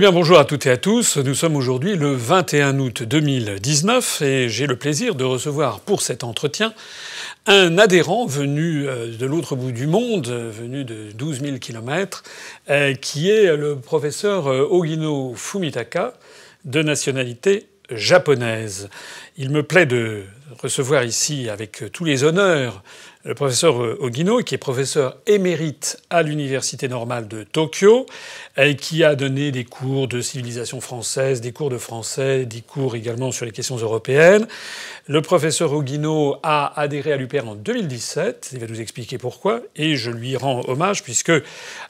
Eh bien bonjour à toutes et à tous. Nous sommes aujourd'hui le 21 août 2019 et j'ai le plaisir de recevoir pour cet entretien un adhérent venu euh, de l'autre bout du monde, venu de 12 000 kilomètres, euh, qui est le professeur euh, Ogino Fumitaka, de nationalité japonaise. Il me plaît de recevoir ici avec tous les honneurs le professeur Ogino, qui est professeur émérite à l'université normale de Tokyo, et qui a donné des cours de civilisation française, des cours de français, des cours également sur les questions européennes. Le professeur Ogino a adhéré à l'UPR en 2017. Il va nous expliquer pourquoi, et je lui rends hommage puisque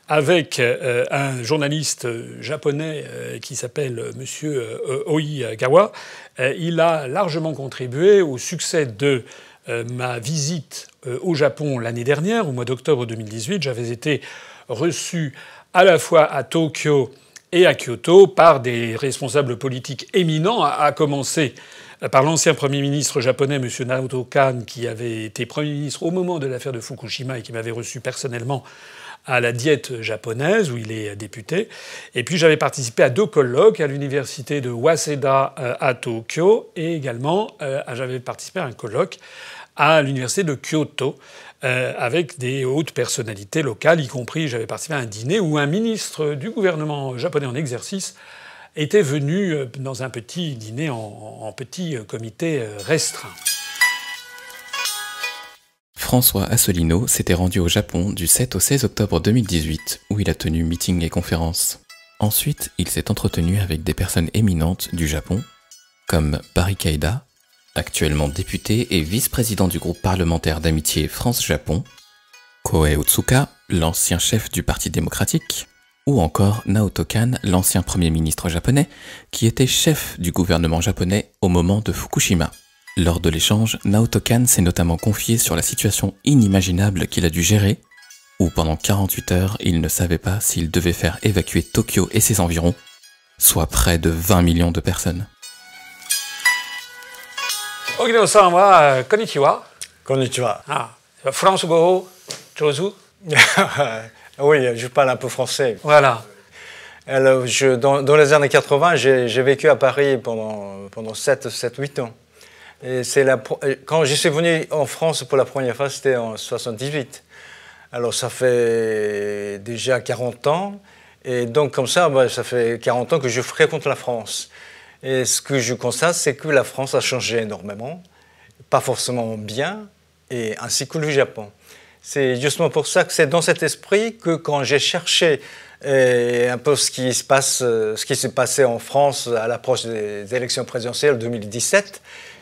avec euh, un journaliste japonais euh, qui s'appelle euh, Oi Gawa, il a largement contribué au succès de ma visite au Japon l'année dernière, au mois d'octobre 2018. J'avais été reçu à la fois à Tokyo et à Kyoto par des responsables politiques éminents, à commencer par l'ancien Premier ministre japonais, M. Naoto Kan, qui avait été Premier ministre au moment de l'affaire de Fukushima et qui m'avait reçu personnellement à la diète japonaise, où il est député. Et puis j'avais participé à deux colloques à l'université de Waseda euh, à Tokyo et également euh, j'avais participé à un colloque à l'université de Kyoto euh, avec des hautes personnalités locales, y compris j'avais participé à un dîner où un ministre du gouvernement japonais en exercice était venu euh, dans un petit dîner en, petit euh, comité restreint. François Asselineau s'était rendu au Japon du 7 au 16 octobre 2018, où il a tenu meeting et conférences. Ensuite, il s'est entretenu avec des personnes éminentes du Japon, comme Barry Kaida, actuellement député et vice-président du groupe parlementaire d'amitié France-Japon, Koei Otsuka, l'ancien chef du Parti démocratique, ou encore Naoto Kan, l'ancien Premier ministre japonais, qui était chef du gouvernement japonais au moment de Fukushima. Lors de l'échange, Naoto Kan s'est notamment confié sur la situation inimaginable qu'il a dû gérer, où pendant 48 heures, il ne savait pas s'il devait faire évacuer Tokyo et ses environs, soit près de 20 millions de personnes. Ogino-san wa konnichiwa. Konnichiwa. Ah, France go, Oui, je parle un peu français. Voilà. Alors, je, dans, les années 80, j'ai vécu à Paris pendant, pendant 7, 7, 8 ans. Et la, quand je suis venu en France pour la première fois, c'était en 78. Alors, ça fait déjà 40 ans. Et donc, comme ça, bah, ça fait 40 ans que je fréquente la France. Et ce que je constate, c'est que la France a changé énormément. Pas forcément bien, et ainsi que le Japon. C'est justement pour ça que c'est dans cet esprit que quand j'ai cherché euh, un peu ce qui se passe, euh, ce qui s'est passé en France à l'approche des élections présidentielles 2017,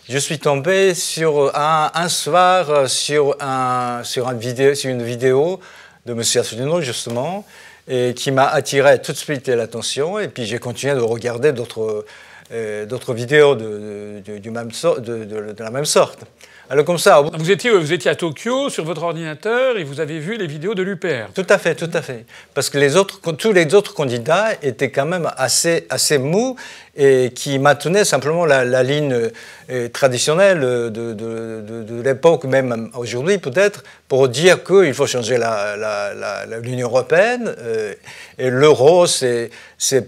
je suis tombé sur un, soir euh, sur, un, sur, une vidéo, sur une vidéo de M. Asselineau, justement, et qui m'a attiré tout de suite l'attention. Et puis j'ai continué de regarder d'autres d'autres vidéos de, du même de, la même sorte. Alors comme ça. Vous étiez, vous étiez à Tokyo sur votre ordinateur et vous avez vu les vidéos de l'UPR. Tout à fait, tout à fait. Parce que les autres, tous les autres candidats étaient quand même assez, assez mous et qui maintenaient simplement la, ligne euh, traditionnelle de, de, de, l'époque, même aujourd'hui peut-être, pour dire qu'il faut changer l'Union européenne. Euh, et l'euro, c'est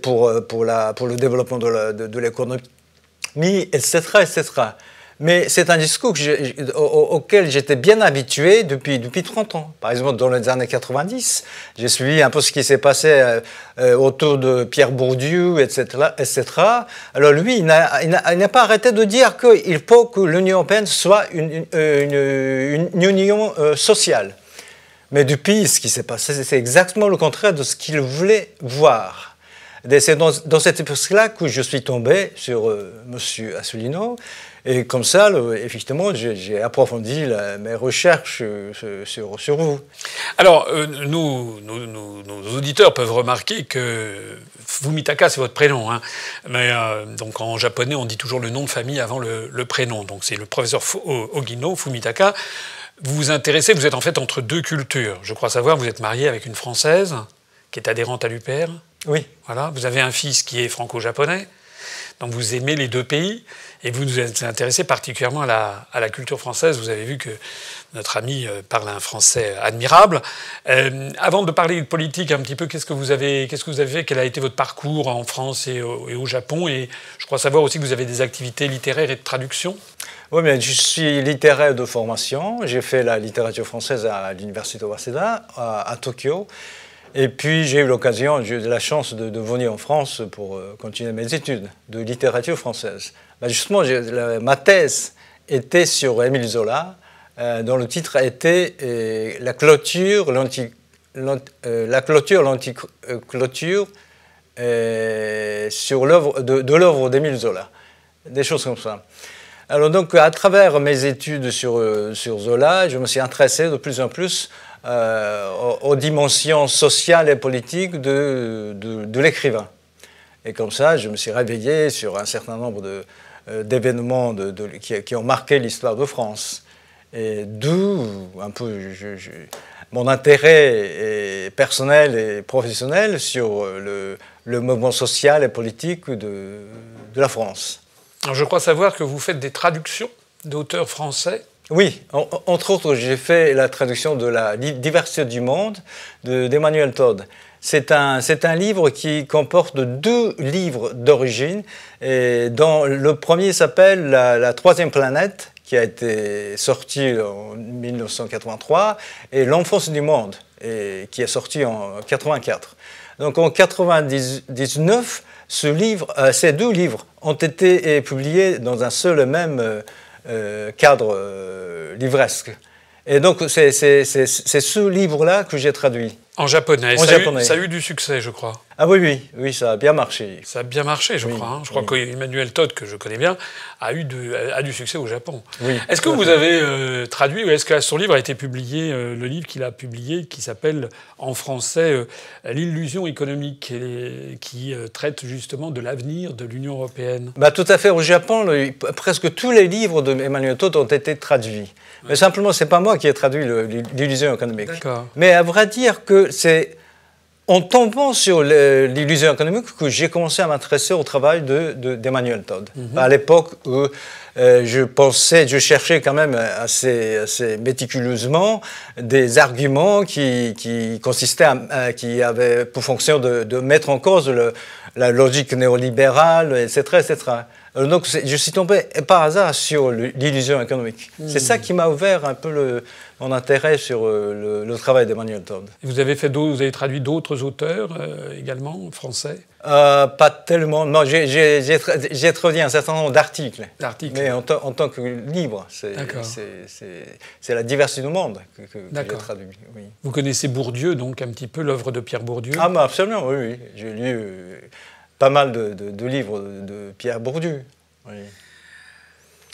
pour, pour, pour le développement de l'économie, etc., etc. Mais c'est un discours auquel j'étais bien habitué depuis, depuis 30 ans. Par exemple, dans les années 90, j'ai suivi un peu ce qui s'est passé euh, euh, autour de Pierre Bourdieu, etc. etc. Alors lui, il n'a pas arrêté de dire qu'il faut que l'Union européenne soit une, une, union euh, sociale. Mais depuis, ce qui s'est passé, c'est exactement le contraire de ce qu'il voulait voir. C'est dans, dans cette époque-là que je suis tombé sur M. Asselineau et comme ça, effectivement, j'ai approfondi mes recherches euh, sur, sur, vous. Alors, euh, nous, nos auditeurs peuvent remarquer que Fumitaka, c'est votre prénom. Hein. Mais euh, donc en japonais, on dit toujours le nom de famille avant le, le prénom. Donc c'est le professeur Ogino Fumitaka. Vous vous intéressez, vous êtes en fait entre deux cultures. Je crois savoir, vous êtes marié avec une Française qui est adhérente à l'UPR. Oui. Voilà. Vous avez un fils qui est franco-japonais. Donc vous aimez les deux pays et vous vous êtes intéressé particulièrement à la, culture française. Vous avez vu que notre ami euh, parle un français admirable. Euh, avant de parler de politique un petit peu, qu'est-ce que vous avez, qu'est-ce que vous avez fait? Quel a été votre parcours en France et au, Japon? Et je crois savoir aussi que vous avez des activités littéraires et de traduction. Oui, mais je suis littéraire de formation. J'ai fait la littérature française à l'université Waseda à Tokyo. Et puis j'ai eu l'occasion, j'ai eu la chance de, venir en France pour euh, continuer mes études de littérature française. Ben justement, ma thèse était sur Émile Zola, euh, dont le titre était euh, La clôture, l'anti, la clôture, l'anti-clôture l'œuvre de, l'œuvre d'Émile Zola. Des choses comme ça. Alors donc, à travers mes études sur, Zola, je me suis intéressé de plus en plus aux, dimensions sociales et politiques de, l'écrivain. Et comme ça, je me suis réveillé sur un certain nombre euh, d'événements de, qui, qui, ont marqué l'histoire de France. Et d'où un peu mon intérêt personnel et professionnel sur le, le mouvement social et politique de, la France. Je crois savoir que vous faites des traductions d'auteurs français oui, entre autres, j'ai fait la traduction de la diversité du monde d'Emmanuel Todd. C'est un, un, livre qui comporte deux livres d'origine, dont le premier s'appelle la, troisième planète, qui a été sorti en 1983, et L'enfance du monde, qui est sorti en 84. Donc en 1999, ce livre, euh, ces deux livres ont été publiés dans un seul et même euh, cadre euh, livresque. Et donc, c'est ce livre-là que j'ai traduit. En japonais. En ça, japonais. A eu, ça a eu du succès, je crois. Ah oui, oui, oui, ça a bien marché. Ça a bien marché, je crois. Hein. Je crois qu'Emmanuel Todd, que je connais bien, a eu a du succès au Japon. Oui, est-ce que vous avez euh, traduit, ou est-ce que son livre a été publié, euh, le livre qu'il a publié, qui s'appelle en français euh, L'illusion économique, qui traite justement de l'avenir de l'Union européenne? Bah, Tout à fait. Au Japon, presque tous les livres d'Emmanuel Todd ont été traduits. Mais simplement, c'est pas moi qui ai traduit l'illusion économique. Mais à vrai dire que c'est en tombant sur l'illusion économique que j'ai commencé à m'intéresser au travail d'Emmanuel de, Todd. Mhm. À l'époque où euh, je pensais, je cherchais quand même assez, assez méticuleusement des arguments qui, qui consistaient à, qui avaient pour fonction de, de mettre en cause le, la logique néolibérale, etc., etc. Euh, donc je suis tombé par hasard sur l'illusion économique. C'est ça hmm. qui m'a ouvert un peu le, mon intérêt sur euh, le, travail d'Emmanuel Todd. Vous avez, fait vous avez traduit d'autres auteurs euh, également, français? Pas tellement. Non, j'ai traduit un certain nombre d'articles. D'articles. Mais en, tant que libre, c'est la diversité du monde que, traduit. Oui. Vous connaissez Bourdieu, donc un petit peu l'œuvre de Pierre Bourdieu? Ah, bah absolument, oui. oui. J'ai lu pas mal de, livres de, Pierre Bourdieu.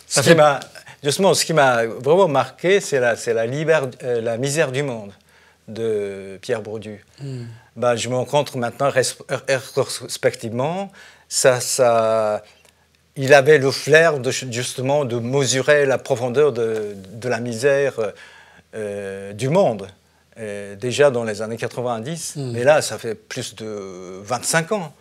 Ce qui justement, ce qui m'a vraiment marqué, c'est la, la, euh, la misère du monde de Pierre Bourdieu. Ben, je me rencontre maintenant rétrospectivement. Ça, ça, il avait le flair de, justement de mesurer la profondeur de, de la misère euh, du monde. déjà dans les années 90, hmm. mais là, ça fait plus de 25 ans.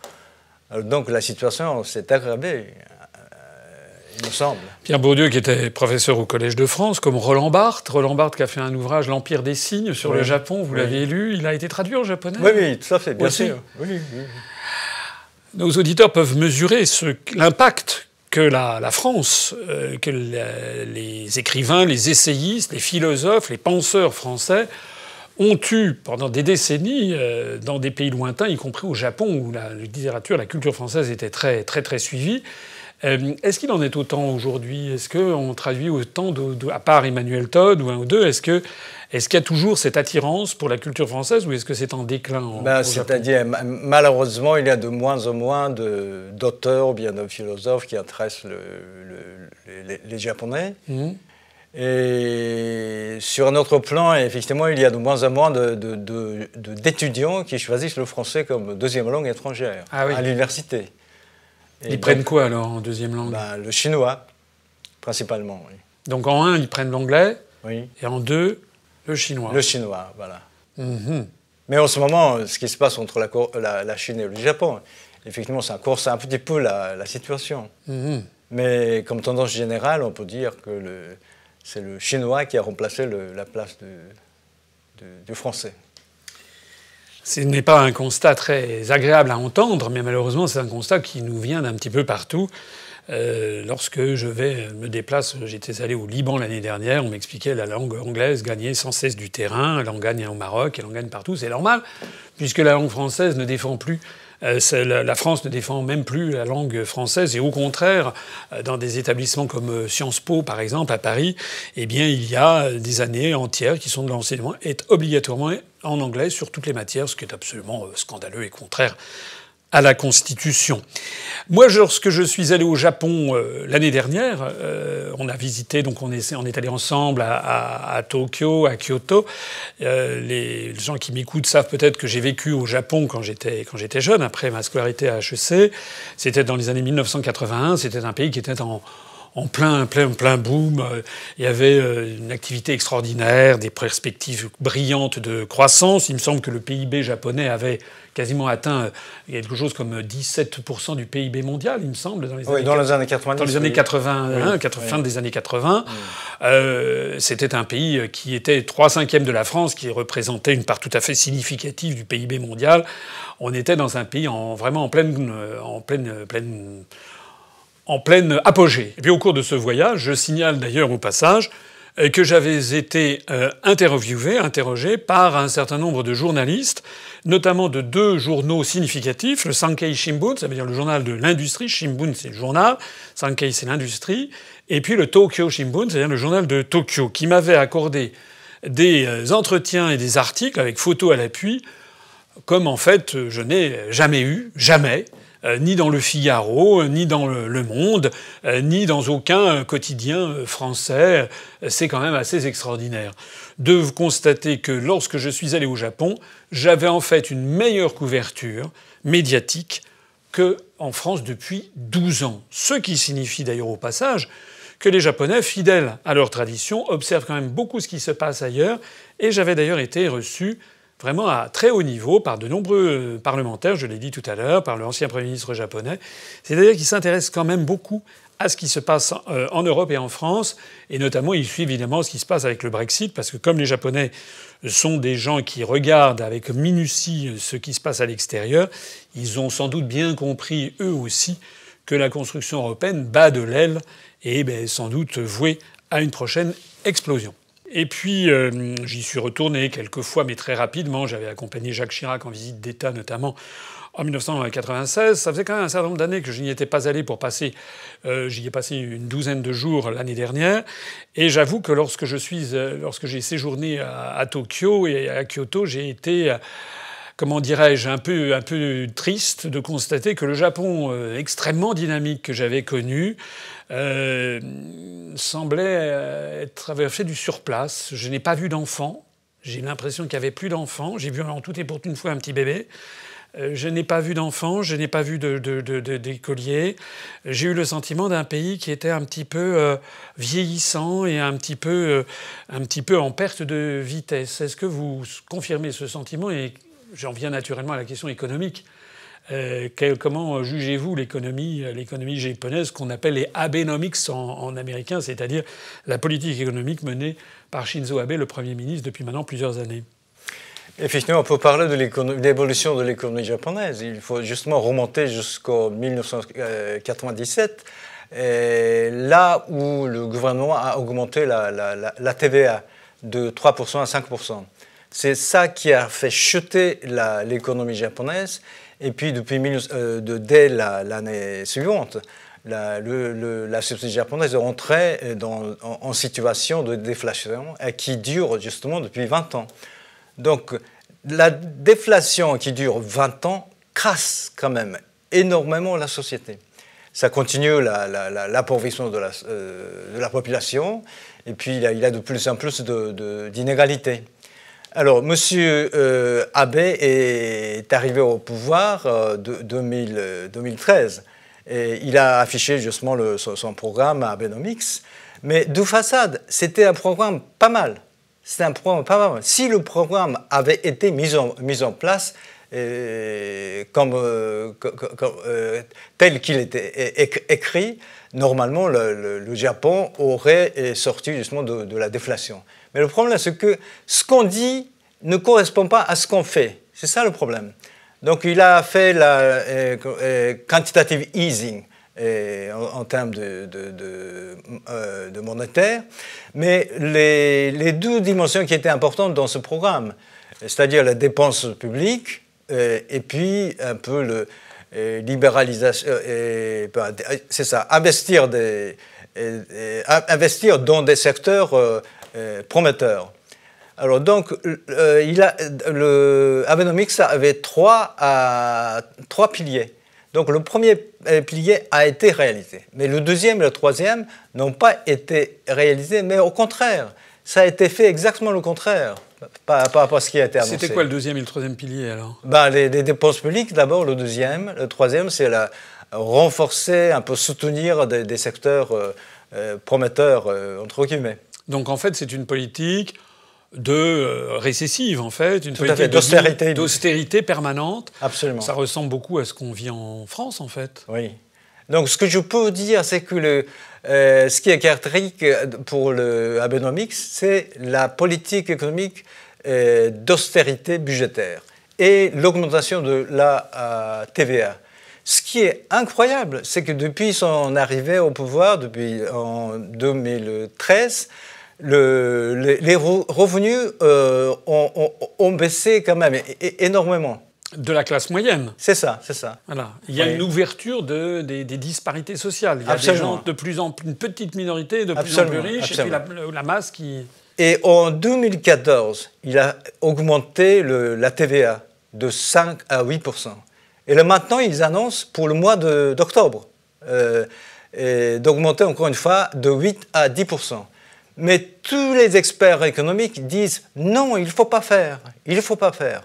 Euh, donc la situation s'est aggravée, euh, il me semble. Pierre Bourdieu, qui était professeur au Collège de France, comme Roland Barthes. Roland Barthes qui a fait un ouvrage, L'Empire des signes, sur le Japon, vous l'avez lu, il a été traduit en japonais Oui, oui, tout à fait, bien sûr. Nos auditeurs peuvent mesurer l'impact que la, France, euh, que les écrivains, les essayistes, les philosophes, les penseurs français ont eu pendant des décennies euh, dans des pays lointains, y compris au Japon, où la littérature, la culture française était très très très suivie. Euh, est-ce qu'il en est autant aujourd'hui? Est-ce qu'on traduit autant, de, à part Emmanuel Todd ou un ou deux, est-ce que est-ce qu'il y a toujours cette attirance pour la culture française ou est-ce que c'est en déclin ben, C'est-à-dire, malheureusement, il y a de moins en moins d'auteurs ou bien de philosophes qui intéressent le, les, Japonais. Mmh. Et sur un autre plan, effectivement, il y a de moins en moins d'étudiants qui choisissent le français comme deuxième langue étrangère ah à l'université. Ils prennent quoi alors en deuxième langue? ben, Le chinois, principalement, oui. Donc en un, ils prennent l'anglais. Oui. Et en deux, le chinois. Le chinois, voilà. Mhm. Mais en ce moment, ce qui se passe entre la, la, Chine et le Japon, effectivement, ça corse un petit peu la, situation. Mhm. Mais comme tendance générale, on peut dire que c'est le chinois qui a remplacé la place du français. Ce n'est pas un constat très agréable à entendre, mais malheureusement, c'est un constat qui nous vient d'un petit peu partout. Euh, lorsque je vais me déplace, j'étais allé au Liban l'année dernière, on m'expliquait la langue anglaise gagnait sans cesse du terrain, elle en gagne au Maroc, elle en gagne partout, c'est normal, puisque la langue française ne défend plus euh, la France ne défend même plus la langue française et au contraire, euh, dans des établissements comme Sciences Po par exemple à Paris, eh bien il y a des années entières qui sont de l'enseignement est obligatoirement en anglais sur toutes les matières, ce qui est absolument scandaleux et contraire à la Constitution. Moi, lorsque je suis allé au Japon euh, l'année dernière, euh, on a visité, donc on est, allé ensemble à, à, Tokyo, à Kyoto. Euh, les gens qui m'écoutent savent peut-être que j'ai vécu au Japon quand j'étais quand j'étais jeune, après ma scolarité à HEC. C'était dans les années 1981. C'était un pays qui était en en plein, plein, plein boom. Il y avait une activité extraordinaire, des perspectives brillantes de croissance. Il me semble que le PIB japonais avait quasiment atteint euh, quelque chose comme 17% du PIB mondial, il me semble, dans les, années, dans les années 90. Dans les années 80, fin des années 80. Euh, c'était un pays qui était 3 cinquièmes de la France, qui représentait une part tout à fait significative du PIB mondial. On était dans un pays en, vraiment en pleine, euh, en pleine, pleine, en pleine apogée. Et puis au cours de ce voyage, je signale d'ailleurs au passage que j'avais été interviewé, interrogé par un certain nombre de journalistes notamment de deux journaux significatifs, le Sankei Shimbun, ça veut dire le journal de l'industrie, Shimbun c'est le journal, Sankei c'est l'industrie, et puis le Tokyo Shimbun, c'est-à-dire le journal de Tokyo, qui m'avait accordé des euh, entretiens et des articles avec photos à l'appui, comme en fait je n'ai jamais eu, jamais, euh, ni dans le Figaro, ni dans le Monde, euh, ni dans aucun quotidien français. C'est quand même assez extraordinaire de constater que lorsque je suis allé au Japon, j'avais en fait une meilleure couverture médiatique que en France depuis 12 ans. Ce qui signifie d'ailleurs au passage que les Japonais, fidèles à leur tradition, observent quand même beaucoup ce qui se passe ailleurs. Et j'avais d'ailleurs été reçu vraiment à très haut niveau par de nombreux parlementaires, je l'ai dit tout à l'heure, par l'ancien Premier ministre japonais. C'est-à-dire qu'ils s'intéressent quand même beaucoup à ce qui se passe euh, en Europe et en France, et notamment ils suivent évidemment ce qui se passe avec le Brexit, parce que comme les Japonais sont des gens qui regardent avec minutie ce qui se passe à l'extérieur, ils ont sans doute bien compris eux aussi que la construction européenne bat de l'aile et ben, sans doute vouée à une prochaine explosion. Et puis euh, j'y suis retourné quelques fois, mais très rapidement. J'avais accompagné Jacques Chirac en visite d'État notamment en 1996. Ça faisait quand même un certain nombre d'années que je n'y étais pas allé pour passer. Euh, j'y ai passé une douzaine de jours l'année dernière. Et j'avoue que lorsque je suis, euh, lorsque j'ai séjourné à, Tokyo et à Kyoto, j'ai été comment dirais-je, un peu, un peu triste de constater que le Japon extrêmement dynamique que j'avais connu semblait être fait du surplace. Je n'ai pas vu d'enfants. J'ai l'impression qu'il n'y avait plus d'enfants. J'ai vu en tout et pour une fois un petit bébé. Euh, je n'ai pas vu d'enfants, je n'ai pas vu d'écoliers. J'ai eu le sentiment d'un pays qui était un petit peu euh, vieillissant et un petit peu, euh, un petit peu en perte de vitesse. Est-ce que vous confirmez ce sentiment Et j'en viens naturellement à la question économique. comment jugez-vous l'économie, l'économie japonaise qu'on appelle les Abenomics en, en américain, c'est-à-dire la politique économique menée par Shinzo Abe, le Premier ministre, depuis maintenant plusieurs années? Effectivement, on peut parler de l'évolution de l'économie japonaise. Il faut justement remonter jusqu'en 1997, là où le gouvernement a augmenté la, TVA de 3% à 5%. C'est ça qui a fait chuter l'économie japonaise. Et puis, depuis, euh, dès l'année suivante, la, société japonaise est rentrée dans, en, situation de déflation qui dure justement depuis 20 ans. Donc la déflation qui dure 20 ans casse quand même énormément la société. Ça continue l'appauvrissement de, euh, de, la population et puis il y a, de plus en plus d'inégalités. Alors, M. Euh, Abe est arrivé au pouvoir euh, de 2013 et il a affiché justement son, programme Abenomics. Mais de façade, c'était un programme pas mal. C'est un programme pas mal. Si le programme avait été mis en, en place, comme, tel qu'il était écrit, normalement, le, Japon aurait sorti justement de, la déflation. Mais le problème, c'est que ce qu'on dit ne correspond pas à ce qu'on fait. C'est ça le problème. Donc, il a fait la quantitative easing en, termes de, euh, monétaire. Mais les, deux dimensions qui étaient importantes dans ce programme, c'est-à-dire la dépense publique euh, et puis un peu le euh, libéralisation, c'est ça, investir dans des secteurs prometteurs. Alors donc, il a, le Abenomics avait trois, à, trois piliers. Donc le premier euh, pilier a été réalisé. Mais le deuxième et le troisième n'ont pas été réalisés, mais au contraire, ça a été fait exactement le contraire par, rapport à ce qui a été annoncé. C'était quoi le deuxième et le troisième pilier alors? Ben, les, dépenses publiques d'abord, le deuxième. Le troisième, c'est la, renforcer, un peu soutenir des, secteurs euh, euh, prometteurs, entre guillemets. Donc en fait, c'est une politique de euh, récessive, en fait, une politique d'austérité permanente. Absolument. Ça ressemble beaucoup à ce qu'on vit en France, en fait. Oui. Donc, ce que je peux dire, c'est que le, euh, ce qui est caractéristique pour le Abenomics, c'est la politique économique euh, d'austérité budgétaire et l'augmentation de la TVA. Ce qui est incroyable, c'est que depuis son arrivée au pouvoir, depuis en 2013, les, revenus euh, ont, baissé quand même énormément. De la classe moyenne. C'est ça, c'est ça. Voilà. Il y a une ouverture de, des, disparités sociales. Il y a des gens de plus en plus, une petite minorité de plus en plus riches, et puis la, masse qui. Et en 2014, il a augmenté la TVA de 5 à 8% Et là maintenant, ils annoncent pour le mois d'octobre euh, d'augmenter encore une fois de 8 à 10 mais tous les experts économiques disent non, il ne faut pas faire, il ne faut pas faire.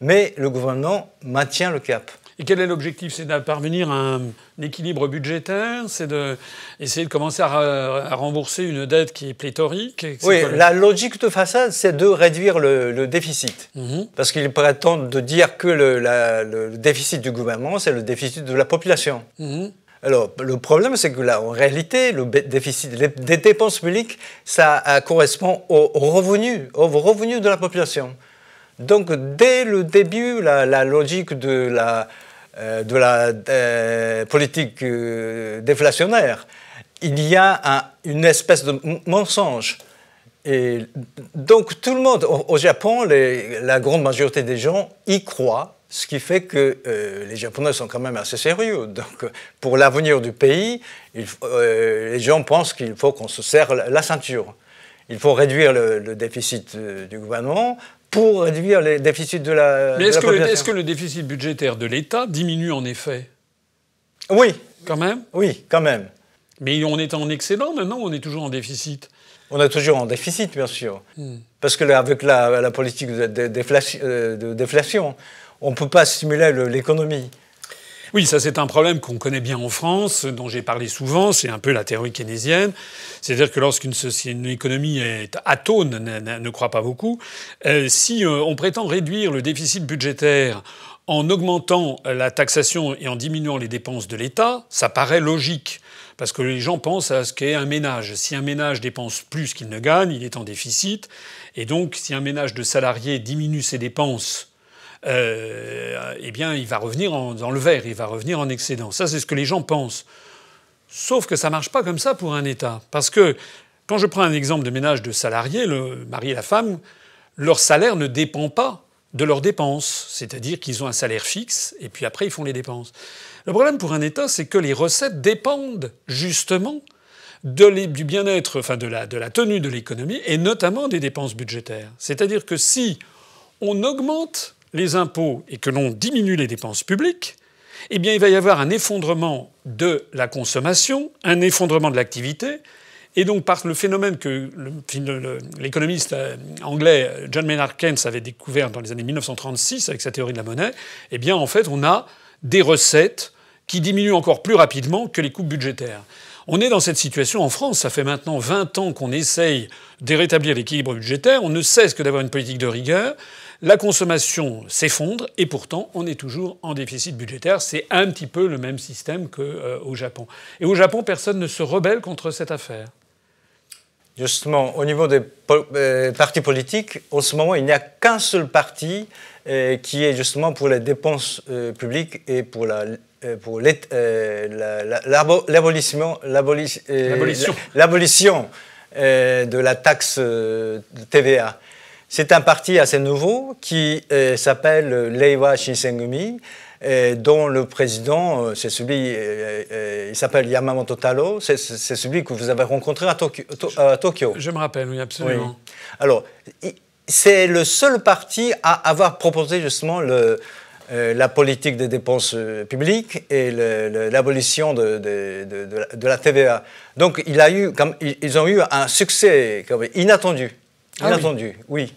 Mais le gouvernement maintient le cap. Et quel est l'objectif? C'est de parvenir à un, équilibre budgétaire? C'est d'essayer de, commencer à, rembourser une dette qui est pléthorique? Oui, la logique de façade, c'est de réduire le, déficit. Mhm. Parce qu'ils prétendent de dire que le, déficit du gouvernement, c'est le déficit de la population. Mhm. Alors, le problème, c'est que là, en réalité, le déficit des dépenses publiques, ça correspond aux revenus, aux revenus de la population. Donc, dès le début, la, logique de la, euh, euh, politique euh, déflationnaire, il y a une espèce de mensonge. Et donc, tout le monde, au, Japon, la grande majorité des gens y croient ce qui fait que euh, les Japonais sont quand même assez sérieux. Donc, pour l'avenir du pays, euh, les gens pensent qu'il faut qu'on se serre la ceinture. Il faut réduire le, déficit euh, du gouvernement pour réduire les déficits de la, Mais est-ce que, le déficit budgétaire de l'État diminue en effet? Oui. Quand même? Oui, quand même. Mais on est en excédent maintenant ou on est toujours en déficit? On est toujours en déficit, bien sûr. Hmm. Parce que avec la, la politique de, de déflation, on ne peut pas stimuler l'économie. Oui, ça c'est un problème qu'on connaît bien en France, dont j'ai parlé souvent, c'est un peu la théorie keynésienne. C'est-à-dire que lorsqu'une une économie est atone, ne, croit pas beaucoup, euh, si euh, on prétend réduire le déficit budgétaire en augmentant la taxation et en diminuant les dépenses de l'État, ça paraît logique. Parce que les gens pensent à ce qu'est un ménage. Si un ménage dépense plus qu'il ne gagne, il est en déficit. Et donc, si un ménage de salariés diminue ses dépenses euh, eh bien, il va revenir dans le vert, il va revenir en excédent. Ça, c'est ce que les gens pensent. Sauf que ça marche pas comme ça pour un État. Parce que quand je prends un exemple de ménage de salariés, le mari et la femme, leur salaire ne dépend pas de leurs dépenses. C'est-à-dire qu'ils ont un salaire fixe et puis après ils font les dépenses. Le problème pour un État, c'est que les recettes dépendent justement du bien-être, enfin de la, de la tenue de l'économie et notamment des dépenses budgétaires. C'est-à-dire que si on augmente les impôts et que l'on diminue les dépenses publiques, eh bien, il va y avoir un effondrement de la consommation, un effondrement de l'activité, et donc par le phénomène que l'économiste euh, anglais John Maynard Keynes avait découvert dans les années 1936 avec sa théorie de la monnaie, eh bien, en fait, on a des recettes qui diminuent encore plus rapidement que les coupes budgétaires. On est dans cette situation en France. Ça fait maintenant 20 ans qu'on essaye de rétablir l'équilibre budgétaire. On ne cesse que d'avoir une politique de rigueur. La consommation s'effondre et pourtant on est toujours en déficit budgétaire. C'est un petit peu le même système qu'au euh, Japon. Et au Japon, personne ne se rebelle contre cette affaire. Justement, au niveau des euh, partis politiques, en ce moment, il n'y a qu'un seul parti euh, qui est justement pour les dépenses publiques et pour la pour l'abolition de la taxe TVA. C'est un parti assez nouveau qui euh, s'appelle Leiwa Shinsengumi, euh, dont le président, euh, c'est celui, il s'appelle Yamamoto Taro, c'est celui que vous avez rencontré à Tokyo. Je me rappelle, oui, absolument. Alors, c'est le seul parti à avoir proposé justement le, la politique des dépenses publiques et l'abolition de, de, la TVA. Donc, il a eu, comme, ils ont eu un succès inattendu. Ah inattendu, oui.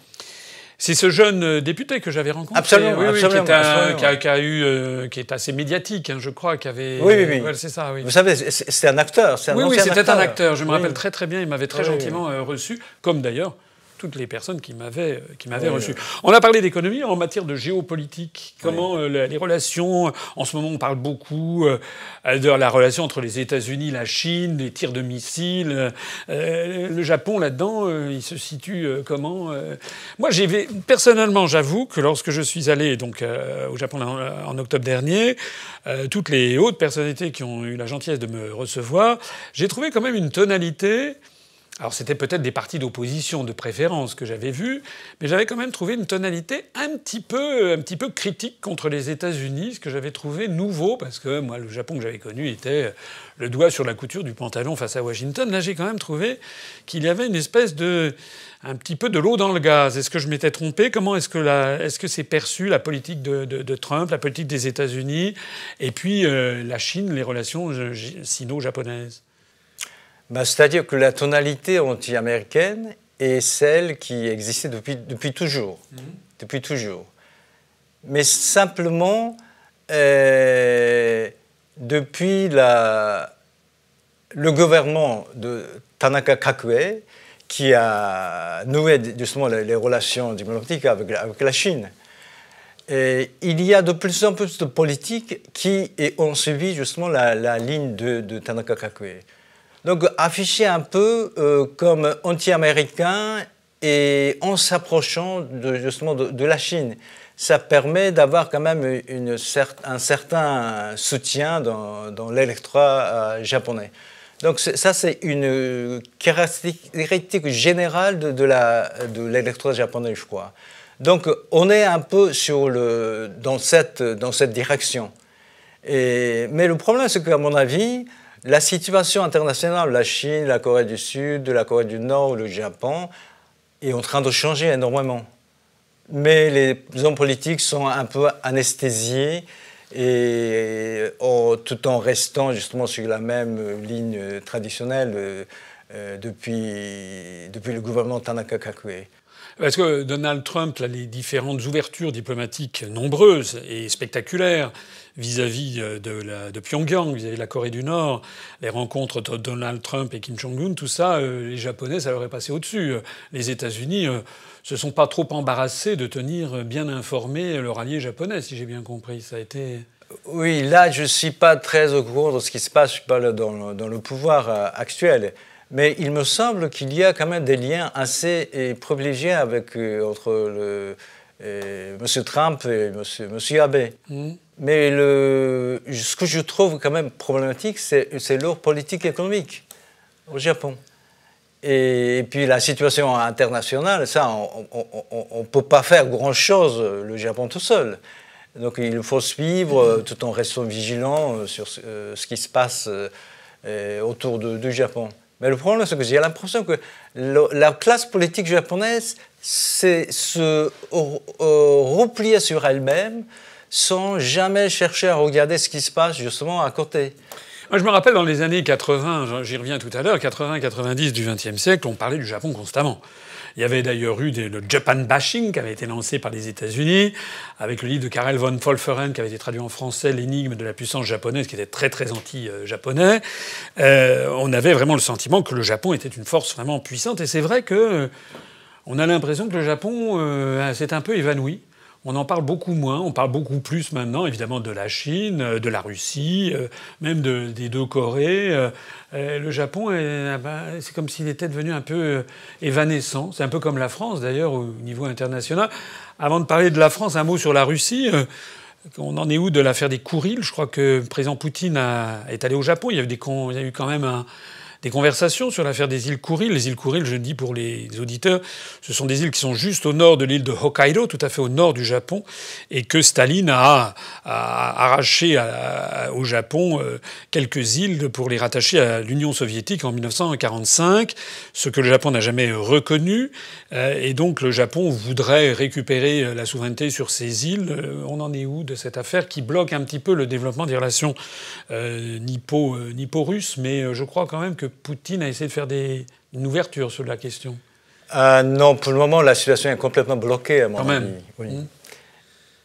C'est ce jeune euh, député que j'avais rencontré, absolument, qui, est eu, euh, qui est assez médiatique, hein, je crois, qui avait. Oui, oui, oui. c'est ça, oui. Vous savez, c'est un acteur, c'est un Oui, oui, c'était un acteur. Je me rappelle très très bien. Il m'avait très gentiment euh, reçu, comme d'ailleurs toutes les personnes qui m'avaient qui m'avaient reçu. On a parlé d'économie en matière de géopolitique. Comment euh, les relations en ce moment on parle beaucoup euh, de la relation entre les États-Unis, la Chine, les tirs de missiles. Euh, le Japon là-dedans, il se situe comment Moi, j'ai personnellement, j'avoue que lorsque je suis allé donc au Japon en, en octobre dernier, toutes les hautes personnalités qui ont eu la gentillesse de me recevoir, j'ai trouvé quand même une tonalité alors c'était peut-être des partis d'opposition de préférence que j'avais vus, mais j'avais quand même trouvé une tonalité un petit peu, un petit peu critique contre les États-Unis, ce que j'avais trouvé nouveau, parce que moi le Japon que j'avais connu était le doigt sur la couture du pantalon face à Washington. Là j'ai quand même trouvé qu'il y avait une espèce de, un petit peu de l'eau dans le gaz. Est-ce que je m'étais trompé? Comment est-ce que est-ce que c'est perçu la politique de, Trump, la politique des États-Unis, et puis euh, la Chine, les relations euh, sino-japonaises bah, c'est-à-dire que la tonalité anti-américaine est celle qui existait depuis, depuis toujours. Mhm. Depuis toujours. Mais simplement, euh, depuis la, le gouvernement de Tanaka Kakue, qui a noué justement les, relations diplomatiques avec, avec la Chine, et il y a de plus en plus de politiques qui ont suivi justement la, ligne de, de Tanaka Kakue. Donc afficher un peu euh, comme anti-américain et en s'approchant justement de, la Chine. Ça permet d'avoir quand même un certain soutien dans, dans l'électorat euh, japonais. Donc ça, c'est une caractéristique générale de, de l'électorat japonais, je crois. Donc on est un peu sur le, dans, cette, dans cette direction. Mais le problème, c'est qu'à mon avis, la situation internationale, la Chine, la Corée du Sud, la Corée du Nord, le Japon, est en train de changer énormément. Mais les hommes politiques sont un peu anesthésiés et tout en restant justement sur la même ligne traditionnelle euh, depuis, depuis le gouvernement Tanaka Kakue. Parce que Donald Trump, les différentes ouvertures diplomatiques nombreuses et spectaculaires vis-à-vis euh, de, Pyongyang, vis-à-vis de la Corée du Nord, les rencontres de Donald Trump et Kim Jong-un, tout ça, euh, les Japonais, ça leur est passé au-dessus. Les États-Unis euh, se sont pas trop embarrassés de tenir bien informé leur allié japonais, si j'ai bien compris. Ça a été. Oui, là, je ne suis pas très au courant de ce qui se passe dans, dans le pouvoir actuel. Mais il me semble qu'il y a quand même des liens assez privilégiés avec, euh, entre le, euh, M. Trump et M. Monsieur, Abe. Mm. Mais le, ce que je trouve quand même problématique, c'est leur politique économique au Japon. Et, puis la situation internationale, ça, on ne peut pas faire grand-chose, le Japon tout seul. Donc il faut suivre tout en restant vigilant sur ce, qui se passe euh, autour du Japon. Mais le problème, c'est que j'ai l'impression que la classe politique japonaise c'est se replier sur elle-même sans jamais chercher à regarder ce qui se passe justement à côté. Moi, je me rappelle dans les années 80, j'y reviens tout à l'heure, 80-90 du XXe siècle, on parlait du Japon constamment. Il y avait d'ailleurs eu le Japan bashing qui avait été lancé par les États-Unis, avec le livre de Karel von Wolferen qui avait été traduit en français, L'énigme de la puissance japonaise, qui était très très anti-japonais. Euh, on avait vraiment le sentiment que le Japon était une force vraiment puissante, et c'est vrai que on a l'impression que le Japon euh, s'est un peu évanoui. On en parle beaucoup moins, on parle beaucoup plus maintenant évidemment de la Chine, euh, de la Russie, euh, même des deux Corées. Euh, le Japon, ah bah, c'est comme s'il était devenu un peu évanescent. C'est un peu comme la France d'ailleurs au niveau international. Avant de parler de la France, un mot sur la Russie. On en est où de l'affaire des Kourils Je crois que le président Poutine est allé au Japon. Il y, a eu il y a eu quand même un, des conversations sur l'affaire des îles Kuril. Les îles Kuril, je dis pour les auditeurs, ce sont des îles qui sont juste au nord de l'île de Hokkaido, tout à fait au nord du Japon, et que Staline a, arraché au Japon euh, quelques îles pour les rattacher à l'Union soviétique en 1945, ce que le Japon n'a jamais reconnu. Euh, et donc le Japon voudrait récupérer euh, la souveraineté sur ces îles. On en est où de cette affaire qui bloque un petit peu le développement des relations nippo-russes Mais je crois quand même que Poutine a essayé de faire des, une ouverture sur la question euh, Non, pour le moment, la situation est complètement bloquée, à mon Quand avis. Même. Oui. Mmh.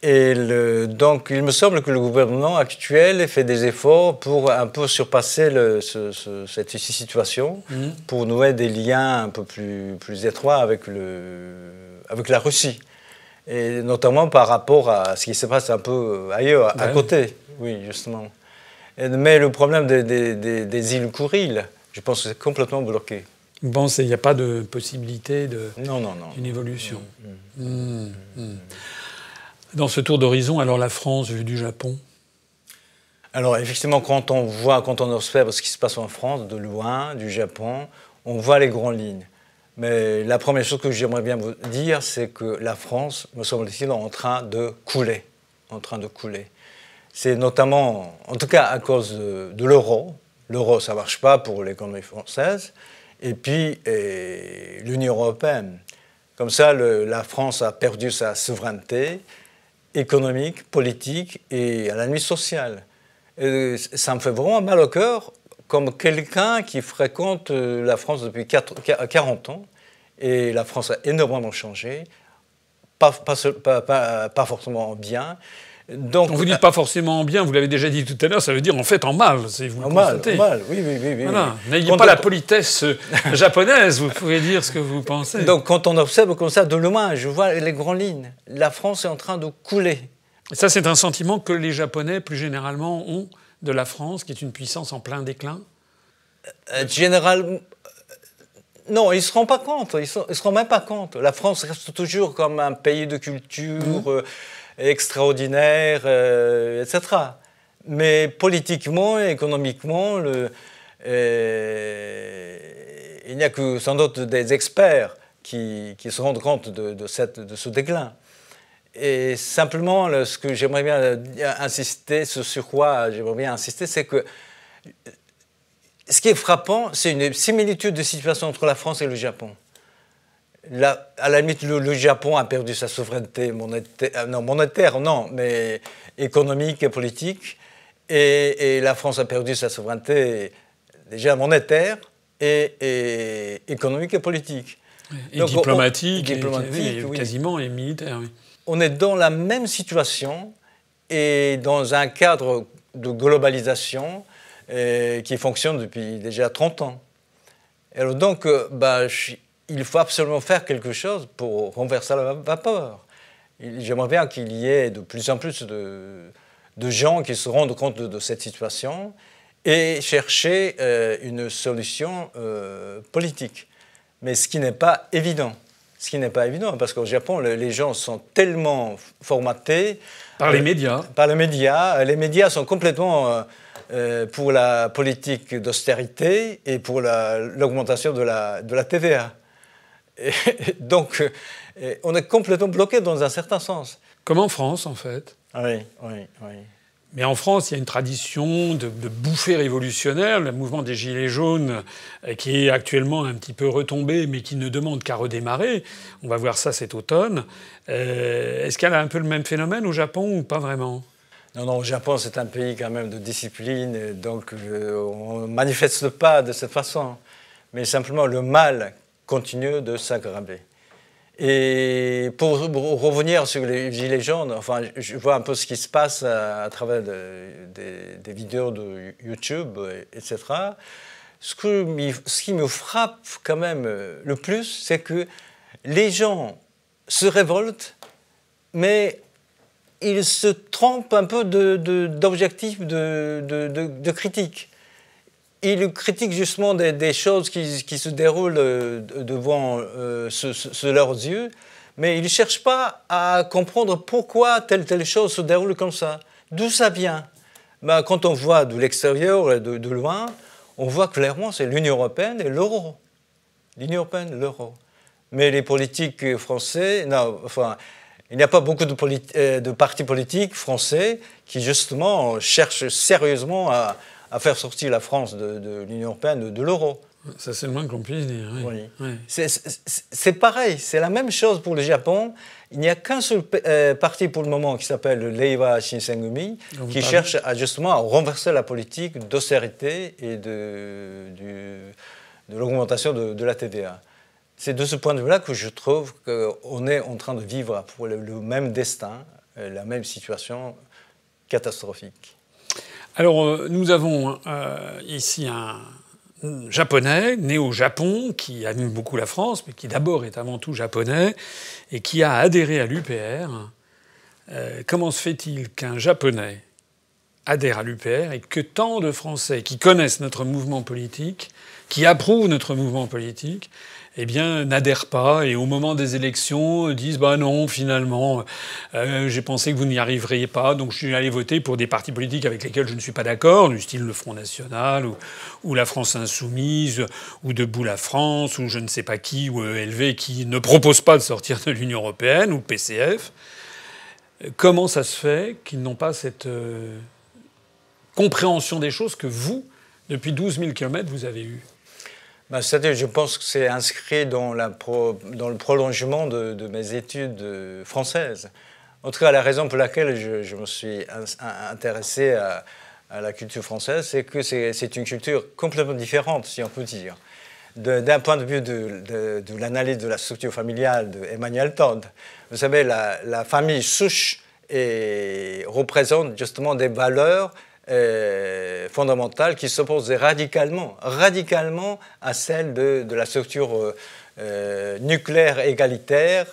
Et le, donc, il me semble que le gouvernement actuel fait des efforts pour un peu surpasser le, ce, cette situation, mmh. pour nouer des liens un peu plus, plus étroits avec, le, avec la Russie. Et notamment par rapport à ce qui se passe un peu ailleurs, à côté. Oui, justement. mais le problème des, des, des îles Kouril, je pense que c'est complètement bloqué. Pensez qu'il n'y a pas de possibilité de, non, non, non. d'une évolution mm, mm. Mm, Dans ce tour d'horizon, alors la France vue du Japon? Alors effectivement, quand on voit, quand on observe ce qui se passe en France, de loin, du Japon, on voit les grandes lignes. Mais la première chose que j'aimerais bien vous dire, c'est que la France, me semble-t-il, est en train de couler. En train de couler. C'est notamment, en tout cas à cause de l'euro, L'euro, ça ne marche pas pour l'économie française. Et puis, l'Union européenne. Comme ça, la France a perdu sa souveraineté économique, politique et à la nuit sociale. ça me fait vraiment mal au cœur, comme quelqu'un qui fréquente euh, la France depuis 40 ans. Et la France a énormément changé, pas, forcément bien. Donc, vous dites pas forcément bien, vous l'avez déjà dit tout à l'heure, ça veut dire en fait en mal, si vous en mal, en mal, oui, oui, oui. Voilà. N'ayez pas la politesse euh, japonaise, vous pouvez dire ce que vous pensez. Donc quand on observe comme ça de loin, je vois les grandes lignes. La France est en train de couler. Et ça, c'est un sentiment que les Japonais, plus généralement, ont de la France, qui est une puissance en plein déclin euh, Généralement, non, ils ne se rendent pas compte. Ils ne se rendent même pas compte. La France reste toujours comme un pays de culture. Mmh. Euh, extraordinaire, euh, etc. Mais politiquement, économiquement, le, euh, il n'y a que sans doute des experts qui, qui se rendent compte de, de, cette, de, ce déclin. Et simplement, ce que j'aimerais bien insister, ce sur quoi j'aimerais bien insister, c'est que ce qui est frappant, c'est une similitude de situation entre la France et le Japon à la limite, le, Japon a perdu sa souveraineté monétaire, euh, non, monétaire, non, mais économique et politique. Et, la France a perdu sa souveraineté déjà monétaire et, économique et politique. Et diplomatique, quasiment, et militaire. On est dans la même situation et dans un cadre de globalisation euh, qui fonctionne depuis déjà 30 ans. Alors donc, euh, bah, je, il faut absolument faire quelque chose pour renverser la vapeur. J'aimerais bien qu'il y ait de plus en plus de, gens qui se rendent compte de, cette situation et chercher euh, une solution euh, politique. Mais ce qui n'est pas évident. Ce qui n'est pas évident, parce qu'au Japon, les gens sont tellement formatés. Par les euh, médias. Par les médias. Les médias sont complètement pour la politique d'austérité et pour l'augmentation de la, de la TVA. donc, euh, on est complètement bloqué dans un certain sens. Comme en France, en fait. Oui, oui, oui. Mais en France, il y a une tradition de, bouffée révolutionnaire, le mouvement des Gilets jaunes, euh, qui est actuellement un petit peu retombé, mais qui ne demande qu'à redémarrer. On va voir ça cet automne. Euh, est-ce qu'elle a un peu le même phénomène au Japon ou pas vraiment? Non, non, le Japon, c'est un pays quand même de discipline, donc on ne manifeste pas de cette façon. Mais simplement, le mal continue de s'aggraver. Et pour revenir sur les gilets jaunes, enfin, je vois un peu ce qui se passe à, travers des, vidéos de YouTube, etc. Ce, ce qui me frappe quand même le plus, c'est que les gens se révoltent, mais ils se trompent un peu d'objectif de, de, critique il critique justement des, choses qui, se déroulent euh, devant euh, leurs yeux, mais il ne cherche pas à comprendre pourquoi telle telle chose se déroule comme ça. D'où ça vient? Ben, Quand on voit de l'extérieur, de, de loin, on voit clairement c'est l'Union européenne et l'euro. L'Union européenne, l'euro. Mais les politiques français, enfin, il n'y a pas beaucoup de, euh, de, partis politiques français qui justement cherchent sérieusement à, à faire sortir la France de, l'Union européenne, de, l'euro. Ça, c'est le moins qu'on puisse dire. Oui. C'est pareil, c'est la même chose pour le Japon. Il n'y a qu'un seul euh, parti pour le moment qui s'appelle le Leiwa Shinsengumi, qui cherche à, justement à renverser la politique d'austérité et de, de l'augmentation de, la TVA. C'est de ce point de vue-là que je trouve qu'on est en train de vivre pour le même destin, euh, la même situation catastrophique. Alors, euh, nous avons euh, ici un japonais né au Japon qui aime beaucoup la France, mais qui d'abord est avant tout japonais et qui a adhéré à l'UPR. Euh, comment se fait-il qu'un japonais adhère à l'UPR et que tant de Français qui connaissent notre mouvement politique, qui approuvent notre mouvement politique, eh bien, n'adhèrent pas et au moment des élections disent bah non, finalement, euh, j'ai pensé que vous n'y arriveriez pas, donc je suis allé voter pour des partis politiques avec lesquels je ne suis pas d'accord, du style le Front National ou, la France Insoumise ou Debout la France ou je ne sais pas qui ou ELV qui ne propose pas de sortir de l'Union européenne ou PCF. Comment ça se fait qu'ils n'ont pas cette euh, compréhension des choses que vous, depuis 12 000 km, vous avez eue ben, C'est-à-dire, je pense que c'est inscrit dans, le prolongement de, mes études euh, françaises. En tout cas, la raison pour laquelle je, me suis intéressé à, la culture française, c'est que c'est une culture complètement différente, si on peut dire. D'un point de vue de, l'analyse de la structure familiale d'Emmanuel Todd, vous savez, la, la famille souche et représente justement des valeurs euh, fondamentale qui s'oppose radicalement, radicalement à celle de, la structure euh, euh, nucléaire égalitaire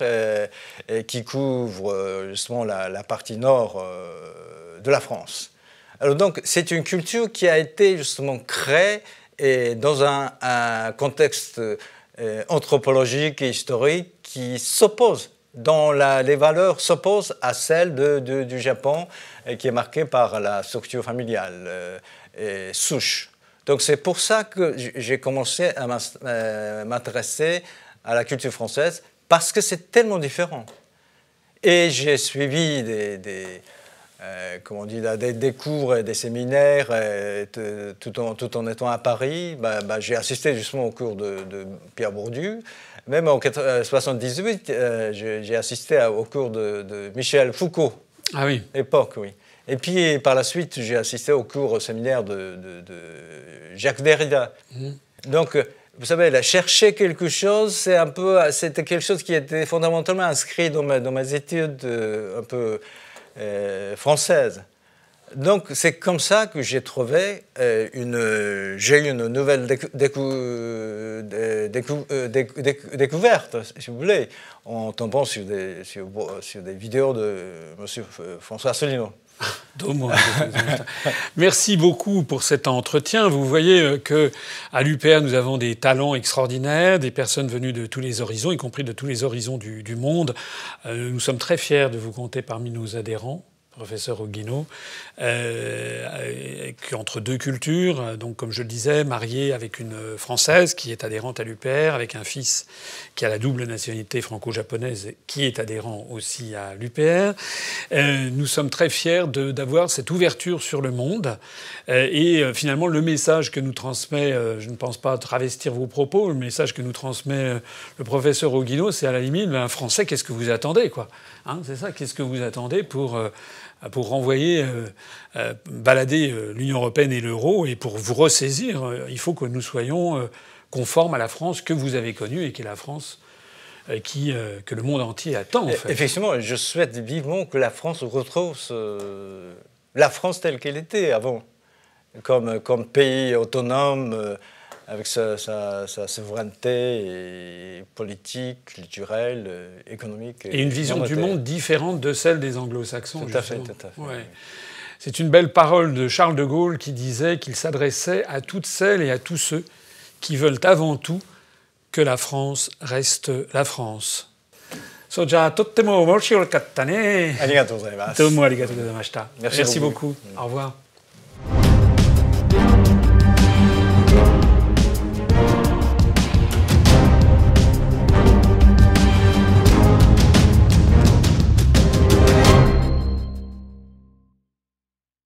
qui couvre justement la, partie nord de la France. Alors donc c'est une culture qui a été justement créée dans un, contexte anthropologique et historique qui s'oppose dont les valeurs s'opposent à celles du Japon, qui est marquée par la structure familiale euh, et souche. Donc c'est pour ça que j'ai commencé à euh, m'intéresser à la culture française, parce que c'est tellement différent. Et j'ai suivi des, euh, comment on des, cours et des séminaires tout, en, étant à Paris. Bah, bah, j'ai assisté justement au cours de Pierre Bourdieu. Même en 1978, euh, euh, j'ai assisté au cours de, Michel Foucault. Ah oui. Époque, oui. Et puis par la suite, j'ai assisté au cours au séminaire de, Jacques Derrida. Mhm. Donc, vous savez, chercher quelque chose, c'est un peu, c'était quelque chose qui était fondamentalement inscrit dans, dans mes études euh, un peu françaises. Donc c'est comme ça que j'ai trouvé euh, une, j'ai eu une nouvelle découverte, si vous voulez, en tombant sur des, sur, des vidéos de M. François Asselineau. Merci beaucoup pour cet entretien. Vous voyez euh, que à l'UPR nous avons des talents extraordinaires, des personnes venues de tous les horizons, y compris de tous les horizons du, monde. Euh, nous sommes très fiers de vous compter parmi nos adhérents professeur Oguino, euh, entre deux cultures, donc comme je le disais, marié avec une Française qui est adhérente à l'UPR, avec un fils qui a la double nationalité franco-japonaise, qui est adhérent aussi à l'UPR. Euh, nous sommes très fiers d'avoir cette ouverture sur le monde. Euh, et finalement, le message que nous transmet, je ne pense pas travestir vos propos, le message que nous transmet le professeur Oguino, c'est à la limite, un Français, qu'est-ce que vous attendez, quoi? Hein, C'est ça, qu'est-ce que vous attendez pour pour renvoyer, balader l'Union européenne et l'euro, et pour vous ressaisir, il faut que nous soyons conformes à la France que vous avez connue et qui est la France qui, que le monde entier attend. En fait. Effectivement, je souhaite vivement que la France retrouve la France telle qu'elle était avant, comme, comme pays autonome avec sa, sa, sa, souveraineté politique, culturelle, euh, économique. Et, une vision du monde différente de celle des anglo-saxons. Tout à fait, tout à fait. C'est une belle parole de Charles de Gaulle qui disait qu'il s'adressait à toutes celles et à tous ceux qui veulent avant tout que la France reste la France. Merci beaucoup. Au revoir.